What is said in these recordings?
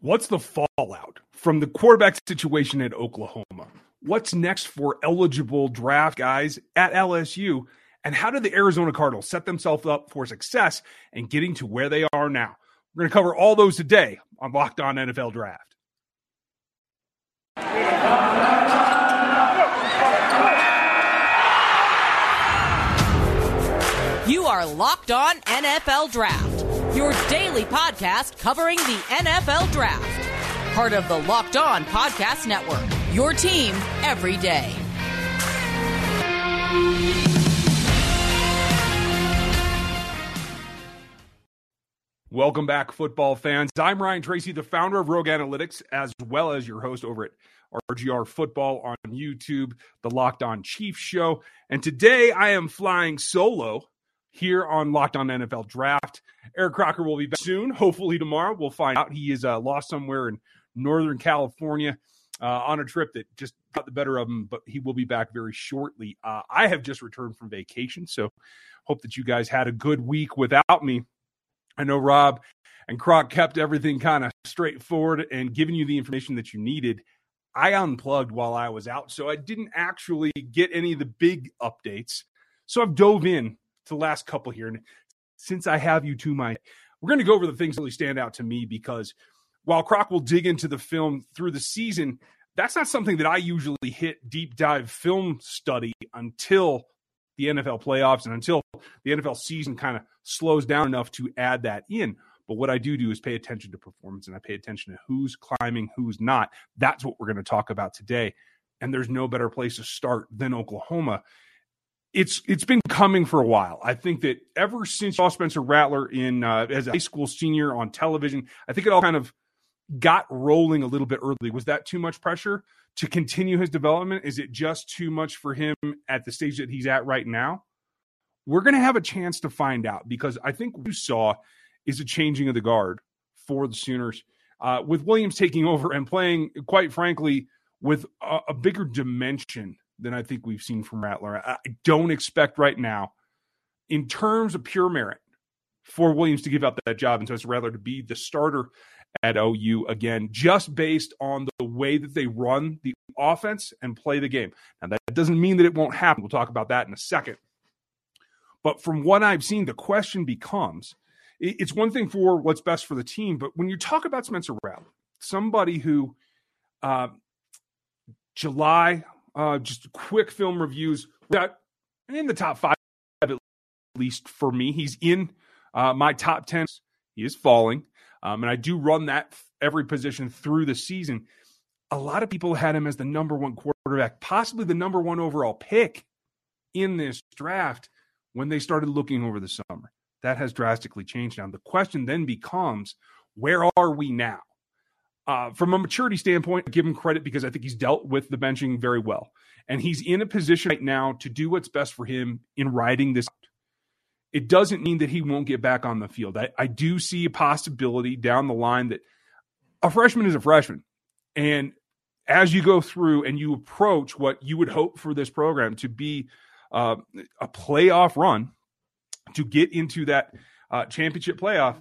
What's the fallout from the quarterback situation at Oklahoma? What's next for eligible draft guys at LSU? And how did the Arizona Cardinals set themselves up for success and getting to where they are now? We're going to cover all those today on Locked On NFL Draft. You are Locked On NFL Draft your daily podcast covering the NFL Draft. Part of the Locked On Podcast Network, your team every day. Welcome back, football fans. I'm Ryan Tracy, the founder of Rogue Analytics, as well as your host over at RGR Football on YouTube, the Locked On Chiefs Show. And today I am flying solo here on Locked On NFL Draft. Eric Crocker will be back soon, hopefully tomorrow. We'll find out. He is uh, lost somewhere in Northern California uh, on a trip that just got the better of him, but he will be back very shortly. Uh, I have just returned from vacation, so hope that you guys had a good week without me. I know Rob and Croc kept everything kind of straightforward and giving you the information that you needed. I unplugged while I was out, so I didn't actually get any of the big updates. So I've dove in to the last couple here. And since I have you to my, we're going to go over the things that really stand out to me because while Croc will dig into the film through the season, that's not something that I usually hit deep dive film study until the NFL playoffs and until the NFL season kind of slows down enough to add that in. But what I do do is pay attention to performance and I pay attention to who's climbing, who's not. That's what we're going to talk about today. And there's no better place to start than Oklahoma it's it's been coming for a while. I think that ever since saw Spencer Rattler in uh, as a high school senior on television, I think it all kind of got rolling a little bit early. Was that too much pressure to continue his development? Is it just too much for him at the stage that he's at right now? We're going to have a chance to find out because I think what you saw is a changing of the guard for the Sooners uh, with Williams taking over and playing, quite frankly, with a, a bigger dimension than I think we've seen from Rattler. I don't expect right now, in terms of pure merit, for Williams to give up that job and so it's Rattler to be the starter at OU again, just based on the way that they run the offense and play the game. Now, that doesn't mean that it won't happen. We'll talk about that in a second. But from what I've seen, the question becomes it's one thing for what's best for the team, but when you talk about Spencer Rattler, somebody who uh, July uh, just quick film reviews. That in the top five, at least for me. He's in uh, my top 10. He is falling. Um, and I do run that every position through the season. A lot of people had him as the number one quarterback, possibly the number one overall pick in this draft when they started looking over the summer. That has drastically changed now. The question then becomes where are we now? Uh, from a maturity standpoint, I give him credit because I think he's dealt with the benching very well. And he's in a position right now to do what's best for him in riding this. It doesn't mean that he won't get back on the field. I, I do see a possibility down the line that a freshman is a freshman. And as you go through and you approach what you would hope for this program to be uh, a playoff run to get into that uh, championship playoff,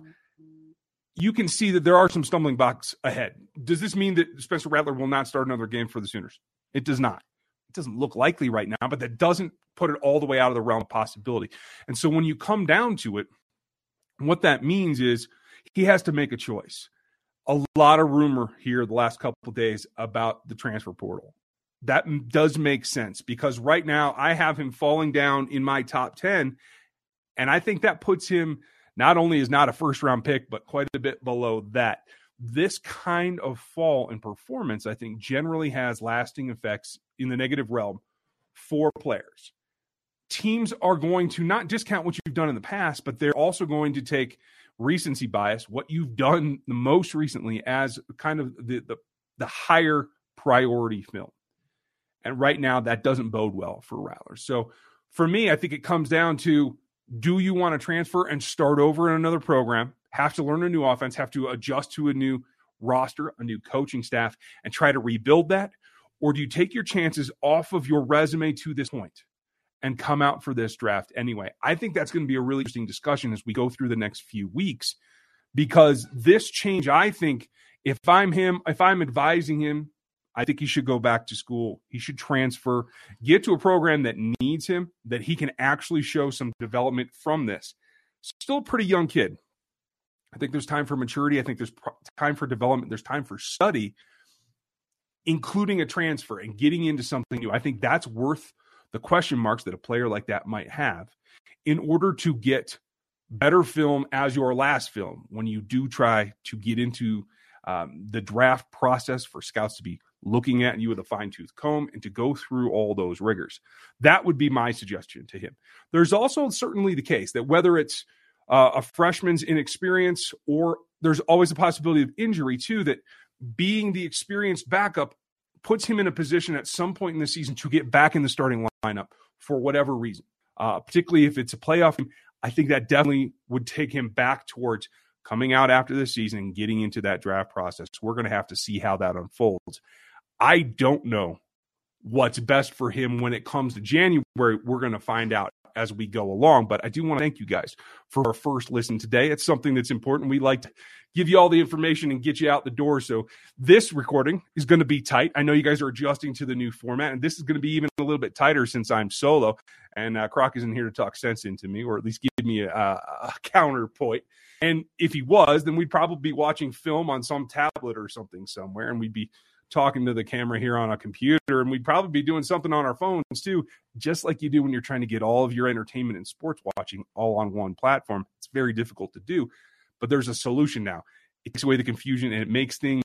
you can see that there are some stumbling blocks ahead. Does this mean that Spencer Rattler will not start another game for the Sooners? It does not. It doesn't look likely right now, but that doesn't put it all the way out of the realm of possibility. And so when you come down to it, what that means is he has to make a choice. A lot of rumor here the last couple days about the transfer portal. That does make sense because right now I have him falling down in my top 10 and I think that puts him not only is not a first round pick, but quite a bit below that. This kind of fall in performance, I think, generally has lasting effects in the negative realm for players. Teams are going to not discount what you've done in the past, but they're also going to take recency bias, what you've done the most recently, as kind of the, the, the higher priority film. And right now, that doesn't bode well for Rattler. So for me, I think it comes down to do you want to transfer and start over in another program, have to learn a new offense, have to adjust to a new roster, a new coaching staff, and try to rebuild that? Or do you take your chances off of your resume to this point and come out for this draft anyway? I think that's going to be a really interesting discussion as we go through the next few weeks because this change, I think, If I'm him, if I'm advising him, I think he should go back to school. He should transfer, get to a program that needs him, that he can actually show some development from this. Still a pretty young kid. I think there's time for maturity. I think there's time for development. There's time for study, including a transfer and getting into something new. I think that's worth the question marks that a player like that might have in order to get better film as your last film when you do try to get into um, the draft process for scouts to be looking at you with a fine tooth comb and to go through all those rigors. That would be my suggestion to him. There's also certainly the case that whether it's uh, a freshman's inexperience or there's always a possibility of injury too, that being the experienced backup puts him in a position at some point in the season to get back in the starting lineup for whatever reason. Uh, particularly if it's a playoff, I think that definitely would take him back towards coming out after the season and getting into that draft process. We're going to have to see how that unfolds. I don't know what's best for him when it comes to January. We're going to find out as we go along. But I do want to thank you guys for our first listen today. It's something that's important. We like to give you all the information and get you out the door. So this recording is going to be tight. I know you guys are adjusting to the new format, and this is going to be even a little bit tighter since I'm solo. And uh, Croc isn't here to talk sense into me, or at least give me a, a counterpoint. And if he was, then we'd probably be watching film on some tablet or something somewhere, and we'd be talking to the camera here on a computer, and we'd probably be doing something on our phones too, just like you do when you're trying to get all of your entertainment and sports watching all on one platform. It's very difficult to do, but there's a solution now. It takes away the confusion and it makes things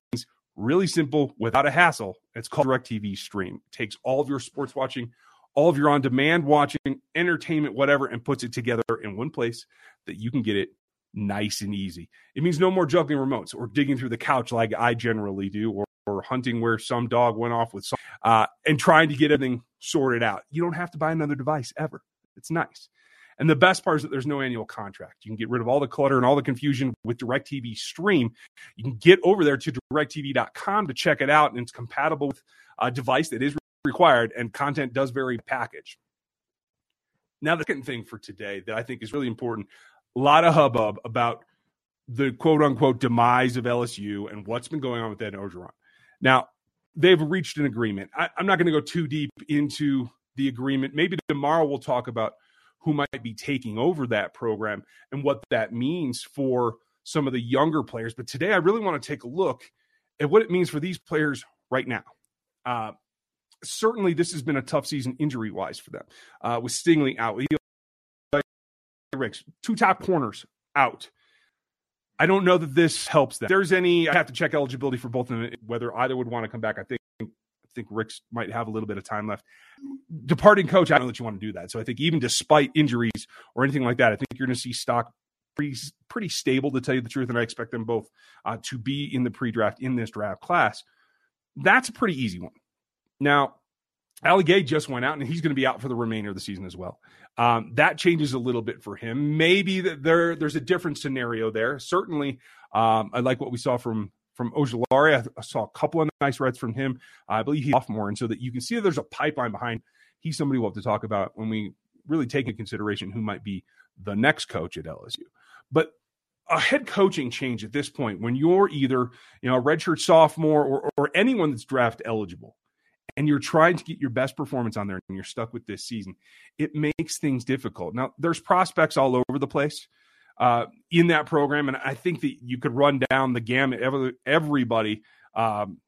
really simple without a hassle. It's called DirecTV Stream. It takes all of your sports watching, all of your on demand watching, entertainment, whatever, and puts it together in one place that you can get it nice and easy. It means no more juggling remotes or digging through the couch like I generally do or or hunting where some dog went off with some, uh, and trying to get everything sorted out. You don't have to buy another device ever. It's nice. And the best part is that there's no annual contract. You can get rid of all the clutter and all the confusion with DirecTV Stream. You can get over there to directv.com to check it out, and it's compatible with a device that is required, and content does vary package. Now, the second thing for today that I think is really important a lot of hubbub about the quote unquote demise of LSU and what's been going on with Ed Orgeron. Now, they've reached an agreement. I, am not going to go too deep into the agreement. Maybe tomorrow we'll talk about who might be taking over that program and what that means for some of the younger players. But today, I really want to take a look at what it means for these players right now. Uh, certainly, this has been a tough season injury wise for them, uh, with Stingley out, two top corners out. I don't know that this helps them. There's any, I have to check eligibility for both of them, whether either would want to come back. I think I think Ricks might have a little bit of time left. Departing coach, I don't know that you want to do that. So I think even despite injuries or anything like that, I think you're going to see stock pretty, pretty stable to tell you the truth. And I expect them both uh, to be in the pre-draft in this draft class. That's a pretty easy one. Now, Ali Gaye just went out and he's going to be out for the remainder of the season as well. Um, that changes a little bit for him. Maybe there there's a different scenario there. Certainly, um, I like what we saw from from Ojulari. I saw a couple of nice reads from him. I believe he's more, and so that you can see that there's a pipeline behind. He's somebody we'll have to talk about when we really take into consideration who might be the next coach at LSU. But a head coaching change at this point, when you're either you know a redshirt sophomore or, or anyone that's draft eligible, and you're trying to get your best performance on there and you're stuck with this season, it makes things difficult. Now, there's prospects all over the place uh, in that program, and I think that you could run down the gamut, every, everybody. Um,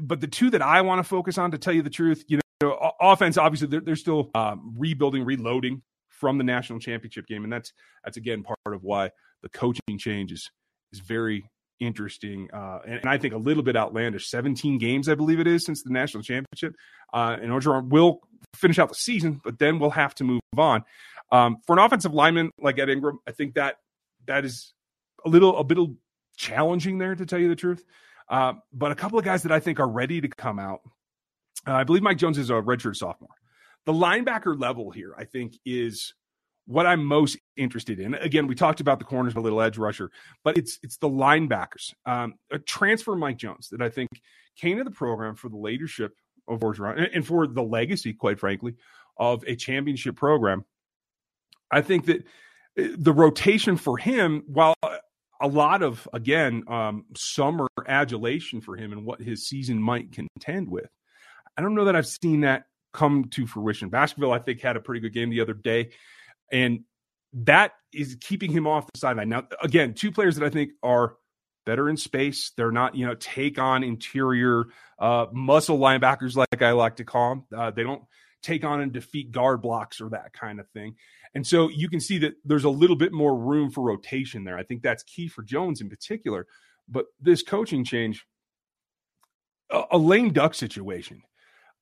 but the two that I want to focus on, to tell you the truth, you know, offense, obviously, they're, they're still um, rebuilding, reloading from the national championship game, and that's that's again part of why the coaching change is is very interesting uh, and, and, I think a little bit outlandish. 17 games, I believe it is, since the national championship. Uh, and Orgeron will finish out the season, but then we'll have to move on. Um, for an offensive lineman like Ed Ingram, I think that that is a little a bit challenging there to tell you the truth. Uh, but a couple of guys that I think are ready to come out. Uh, I believe Mike Jones is a redshirt sophomore. The linebacker level here, I think, is what I'm most interested in. Again, we talked about the corners, a little edge rusher, but it's it's the linebackers. Um, a transfer Mike Jones that I think came to the program for the leadership of Orgeron and for the legacy, quite frankly, of a championship program. I think that uh, the rotation for him, while a lot of again um, summer adulation for him and what his season might contend with. I don't know that I've seen that come to fruition. Baskerville, I think, had a pretty good game the other day, and that is keeping him off the sideline. Now, again, two players that I think are better in space. They're not, you know, take on interior uh, muscle linebackers like I like to call them. Uh, they don't take on and defeat guard blocks or that kind of thing. And so you can see that there's a little bit more room for rotation there. I think that's key for Jones in particular. But this coaching change, a, a lame duck situation.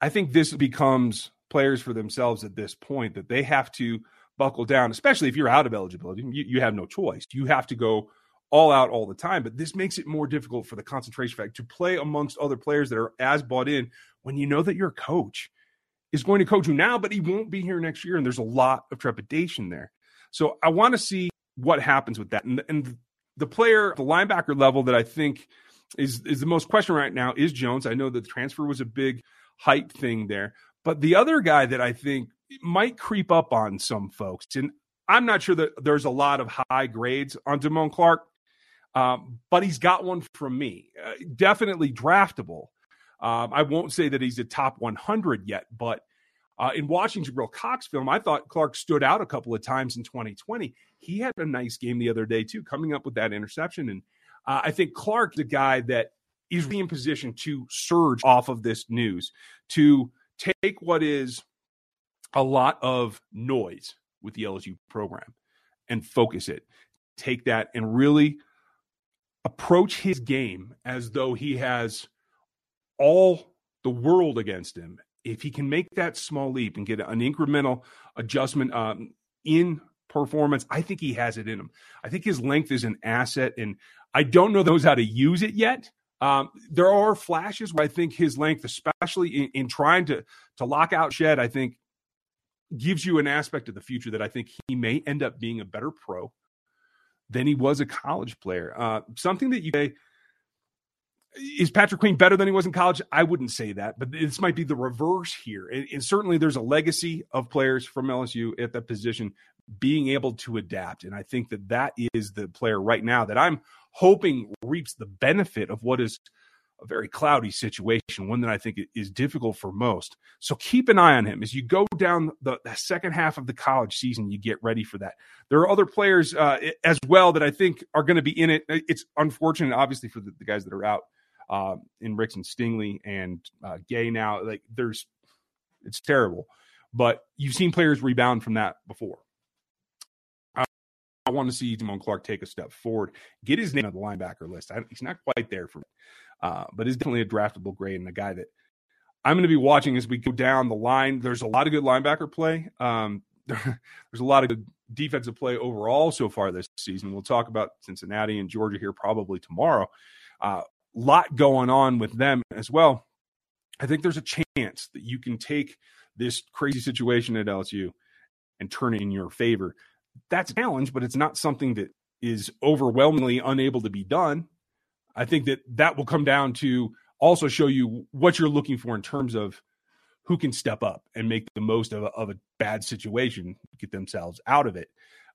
I think this becomes players for themselves at this point that they have to buckle down, especially if you're out of eligibility. You, you have no choice. You have to go all out all the time. But this makes it more difficult for the concentration factor to play amongst other players that are as bought in when you know that your coach is going to coach you now, but he won't be here next year. And there's a lot of trepidation there. So I want to see what happens with that. And, and the player, the linebacker level that I think is is the most question right now is Jones. I know that the transfer was a big hype thing there, but the other guy that I think might creep up on some folks, and I'm not sure that there's a lot of high grades on Damone Clark, um, but he's got one from me. Uh, definitely draftable. Um, I won't say that he's a top 100 yet, but uh, in watching Jabril Cox film, I thought Clark stood out a couple of times in 2020. He had a nice game the other day too, coming up with that interception. And uh, I think Clark, the guy that is in position to surge off of this news, to take what is a lot of noise with the LSU program and focus it. Take that and really approach his game as though he has all the world against him. If he can make that small leap and get an incremental adjustment um, in performance, I think he has it in him. I think his length is an asset, and I don't know those how to use it yet. Um, there are flashes where I think his length, especially in, in trying to to lock out Shed, I think gives you an aspect of the future that I think he may end up being a better pro than he was a college player. Uh, something that you say is Patrick Queen better than he was in college? I wouldn't say that, but this might be the reverse here. And, and, certainly there's a legacy of players from LSU at that position being able to adapt. And I think that that is the player right now that I'm hoping reaps the benefit of what is a very cloudy situation, one that I think is difficult for most. So keep an eye on him as you go down the, the second half of the college season. You get ready for that. There are other players uh, as well that I think are going to be in it. It's unfortunate, obviously, for the, the guys that are out uh, in Ricks and Stingley and uh, Gaye now. Like there's, it's terrible, but you've seen players rebound from that before. Want to see Damone Clark take a step forward, get his name on the linebacker list. I, he's not quite there for me, uh, but he's definitely a draftable grade and a guy that I'm going to be watching as we go down the line. There's a lot of good linebacker play. Um, there's a lot of good defensive play overall so far this season. We'll talk about Cincinnati and Georgia here probably tomorrow. A uh, lot going on with them as well. I think there's a chance that you can take this crazy situation at LSU and turn it in your favor that's a challenge, but it's not something that is overwhelmingly unable to be done. I think that that will come down to also show you what you're looking for in terms of who can step up and make the most of a, of a bad situation, get themselves out of it.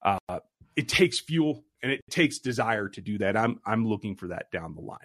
Uh, it takes fuel and it takes desire to do that. I'm I'm looking for that down the line.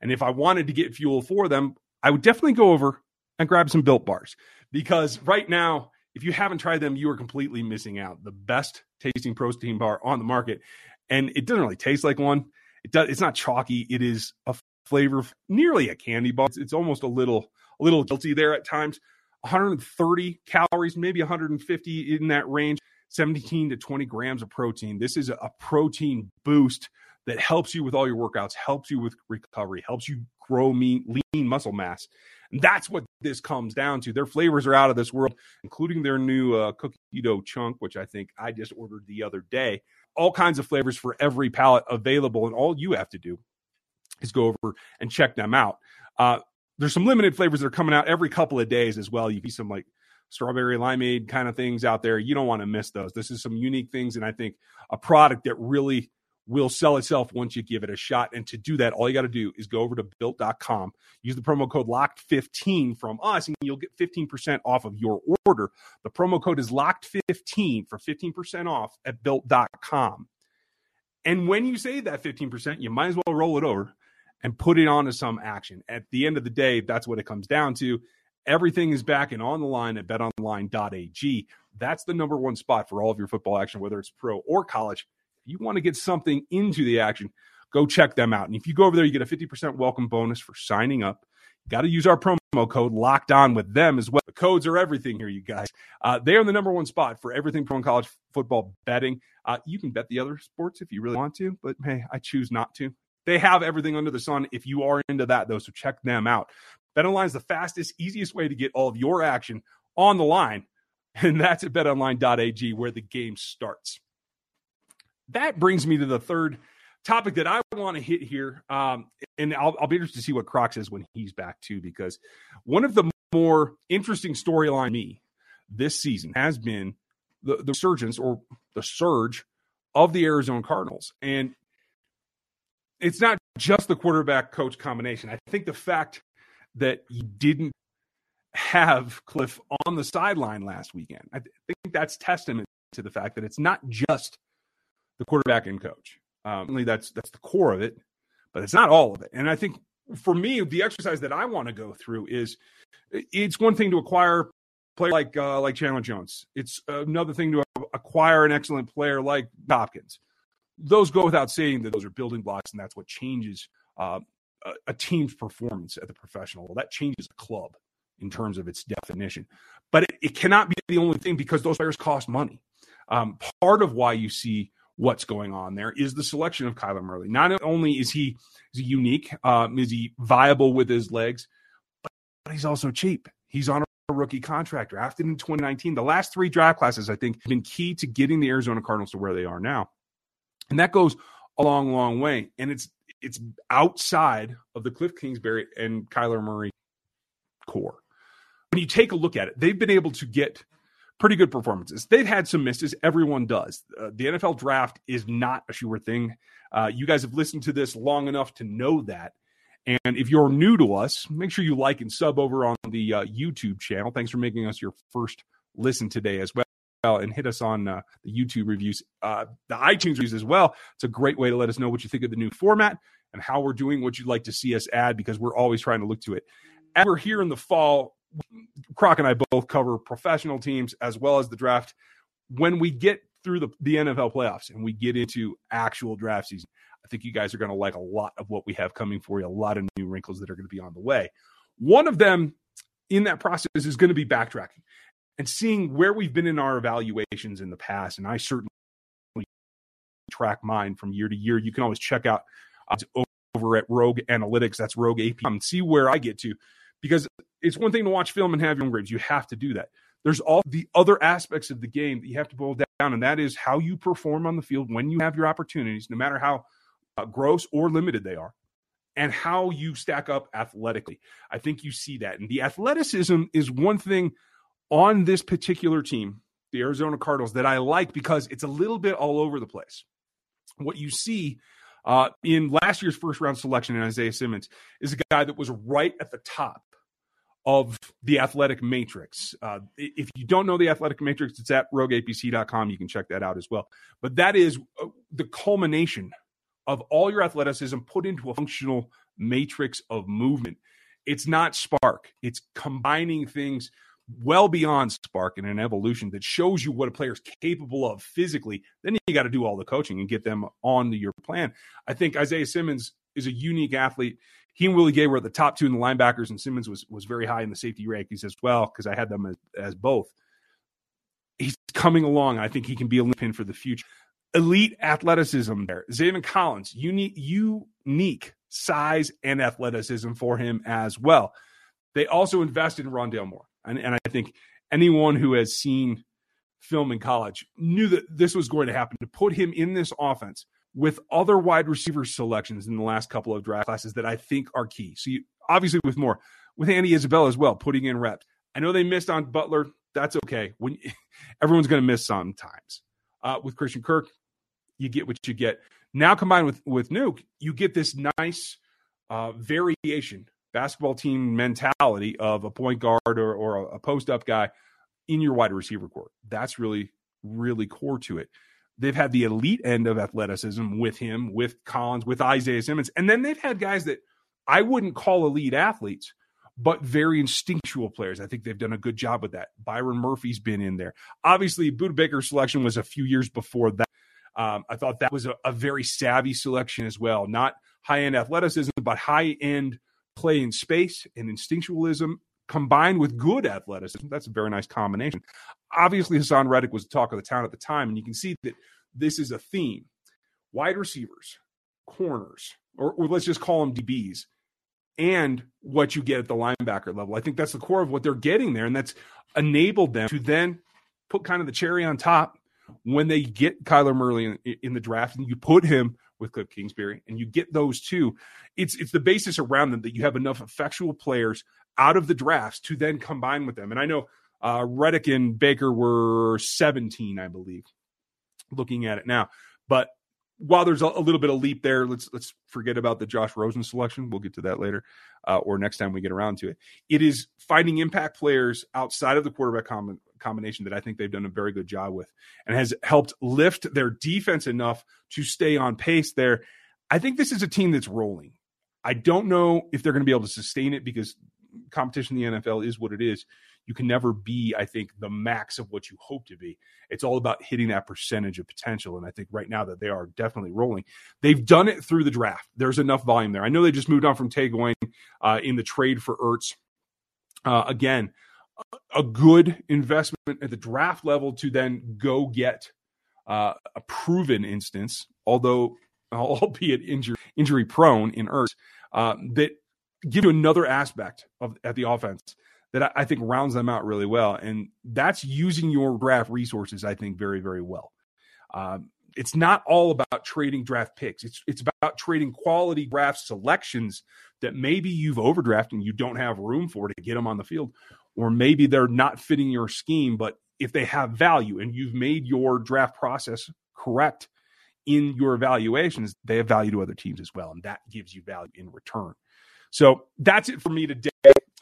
And if I wanted to get fuel for them, I would definitely go over and grab some built bars because right now if you haven't tried them, you are completely missing out. The best tasting protein bar on the market, and it doesn't really taste like one. It does. It's not chalky. It is a flavor, nearly a candy bar. It's, it's almost a little, a little guilty there at times. 130 calories, maybe 150 in that range. 17 to 20 grams of protein. This is a protein boost that helps you with all your workouts, helps you with recovery, helps you grow mean, lean muscle mass. And that's what this comes down to. Their flavors are out of this world, including their new uh, cookie dough chunk, which I think I just ordered the other day. All kinds of flavors for every palate available. And all you have to do is go over and check them out. Uh, there's some limited flavors that are coming out every couple of days as well. You see some like strawberry limeade kind of things out there. You don't want to miss those. This is some unique things. And I think a product that really will sell itself once you give it a shot. And to do that, all you got to do is go over to built.com, use the promo code locked15 from us, and you'll get 15% off of your order. The promo code is locked15 for 15% off at built.com. And when you save that 15%, you might as well roll it over and put it onto some action. At the end of the day, that's what it comes down to. Everything is back and on the line at betonline.ag. That's the number one spot for all of your football action, whether it's pro or college. If you want to get something into the action, go check them out. And if you go over there, you get a 50% welcome bonus for signing up. Got to use our promo code locked on with them as well. The codes are everything here, you guys. Uh, they are the number one spot for everything pro and college football betting. Uh, you can bet the other sports if you really want to, but hey, I choose not to. They have everything under the sun if you are into that, though. So check them out. BetOnline is the fastest, easiest way to get all of your action on the line. And that's at betonline.ag where the game starts. That brings me to the third topic that I want to hit here. Um, and I'll, I'll, be interested to see what Croc says when he's back, too, because one of the more interesting storyline me this season has been the, the resurgence or the surge of the Arizona Cardinals. And it's not just the quarterback coach combination. I think the fact that you didn't have Cliff on the sideline last weekend, I think that's testament to the fact that it's not just the quarterback and coach. Um, that's that's the core of it, but it's not all of it. And I think for me, the exercise that I want to go through is it's one thing to acquire player like uh, like Chandler Jones. It's another thing to acquire an excellent player like Hopkins those go without saying that those are building blocks, and that's what changes uh, a, a, team's performance at the professional level. That changes a club in terms of its definition. But it, it cannot be the only thing because those players cost money. Um, part of why you see what's going on there is the selection of Kyler Murray. Not only is he is he unique, um, is he viable with his legs, but, but he's also cheap. He's on a rookie contract drafted in 2019. The last three draft classes, I think, have been key to getting the Arizona Cardinals to where they are now. And that goes a long, long way. And it's it's outside of the Cliff Kingsbury and Kyler Murray core. When you take a look at it, they've been able to get pretty good performances. They've had some misses. Everyone does. Uh, the NFL draft is not a sure thing. Uh, you guys have listened to this long enough to know that. And if you're new to us, make sure you like and sub over on the uh, YouTube channel. Thanks for making us your first listen today as well and hit us on uh, the YouTube reviews, uh, the iTunes reviews as well. It's a great way to let us know what you think of the new format and how we're doing, what you'd like to see us add, because we're always trying to look to it. As we're here in the fall, Croc and I both cover professional teams as well as the draft. When we get through the, the NFL playoffs and we get into actual draft season, I think you guys are going to like a lot of what we have coming for you, a lot of new wrinkles that are going to be on the way. One of them in that process is going to be backtracking and seeing where we've been in our evaluations in the past. And I certainly track mine from year to year. You can always check out uh, over at Rogue Analytics. That's Rogue AP. And see where I get to because it's one thing to watch film and have your own grades. You have to do that. There's all the other aspects of the game that you have to boil down, and that is how you perform on the field when you have your opportunities, no matter how uh, gross or limited they are, and how you stack up athletically. I think you see that. And the athleticism is one thing on this particular team, the Arizona Cardinals, that I like because it's a little bit all over the place. What you see uh, in last year's first round selection in Isaiah Simmons is a guy that was right at the top of the athletic matrix. Uh, if you don't know the athletic matrix, it's at rogueapc.com. You can check that out as well. But that is uh, the culmination of all your athleticism put into a functional matrix of movement. It's not SPARQ, it's combining things well beyond SPARQ and an evolution that shows you what a player is capable of physically then you got to do all the coaching and get them on your plan. I think isaiah simmons is a unique athlete. He and willie gay were the top two in the linebackers and simmons was was very high in the safety rankings as well because i had them as, as, both. He's coming along. I think he can be a pin for the future. Elite athleticism there. Zaven collins unique unique size and athleticism for him as well. They also invested in rondale moore and, and I think anyone who has seen film in college knew that this was going to happen to put him in this offense with other wide receiver selections in the last couple of draft classes that I think are key. So you, obviously with Moore, with Andy Isabella as well, putting in reps. I know they missed on Butler. That's okay. When everyone's going to miss sometimes. Uh, with Christian Kirk, you get what you get. Now combined with with Nuke, you get this nice uh, variation basketball team mentality of a point guard or, or a post up guy in your wide receiver court. That's really, really core to it. They've had the elite end of athleticism with him, with Collins, with Isaiah Simmons. And then they've had guys that I wouldn't call elite athletes, but very instinctual players. I think they've done a good job with that. Byron Murphy's been in there. Obviously, Budda Baker's selection was a few years before that. Um, I thought that was a, a very savvy selection as well. Not high end athleticism, but high end play in space and instinctualism combined with good athleticism. That's a very nice combination. Obviously, Haason Reddick was the talk of the town at the time, and you can see that this is a theme. Wide receivers, corners, or, or let's just call them DBs, and what you get at the linebacker level. I think that's the core of what they're getting there, and that's enabled them to then put kind of the cherry on top when they get Kyler Murray in, in the draft, and you put him with Cliff Kingsbury, and you get those two. It's it's the basis around them that you have enough effectual players out of the drafts to then combine with them. And I know uh, Reddick and Baker were 17, I believe, looking at it now. But while there's a, a, little bit of leap there, let's let's forget about the Josh Rosen selection. We'll get to that later, uh, or next time we get around to it. It is finding impact players outside of the quarterback com- combination that I think they've done a very good job with, and has helped lift their defense enough to stay on pace there. I think this is a team that's rolling. I don't know if they're going to be able to sustain it because competition in the NFL is what it is. You can never be, I think, the max of what you hope to be. It's all about hitting that percentage of potential. And I think right now that they are definitely rolling. They've done it through the draft. There's enough volume there. I know they just moved on from Tay Gowan uh, in the trade for Ertz. Uh, again, a good investment at the draft level to then go get uh, a proven instance, although albeit injury injury prone in Ertz, uh, that give you another aspect of at the offense that I, think rounds them out really well, and that's using your draft resources. I think very very well. Um, it's not all about trading draft picks. It's it's about trading quality draft selections that maybe you've overdrafted and you don't have room for to get them on the field, or maybe they're not fitting your scheme. But if they have value and you've made your draft process correct in your evaluations, they have value to other teams as well, and that gives you value in return. So that's it for me today.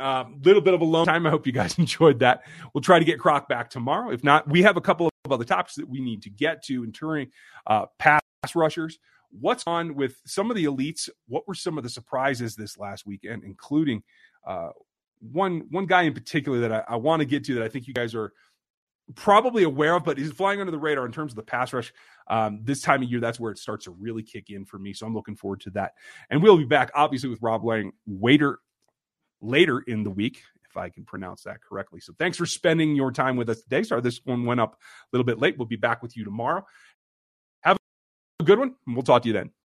A uh, little bit of a long time. I hope you guys enjoyed that. We'll try to get Croc back tomorrow. If not, we have a couple of other topics that we need to get to in touring uh, pass rushers. What's on with some of the elites? What were some of the surprises this last weekend, including uh, one one guy in particular that I, I want to get to that I think you guys are probably aware of, but he's flying under the radar in terms of the pass rush. Um, this time of year, that's where it starts to really kick in for me. So I'm looking forward to that. And we'll be back, obviously, with Rob Lang waiter later in the week, if I can pronounce that correctly. So thanks for spending your time with us today. Sorry, this one went up a little bit late. We'll be back with you tomorrow. Have a good one, and we'll talk to you then.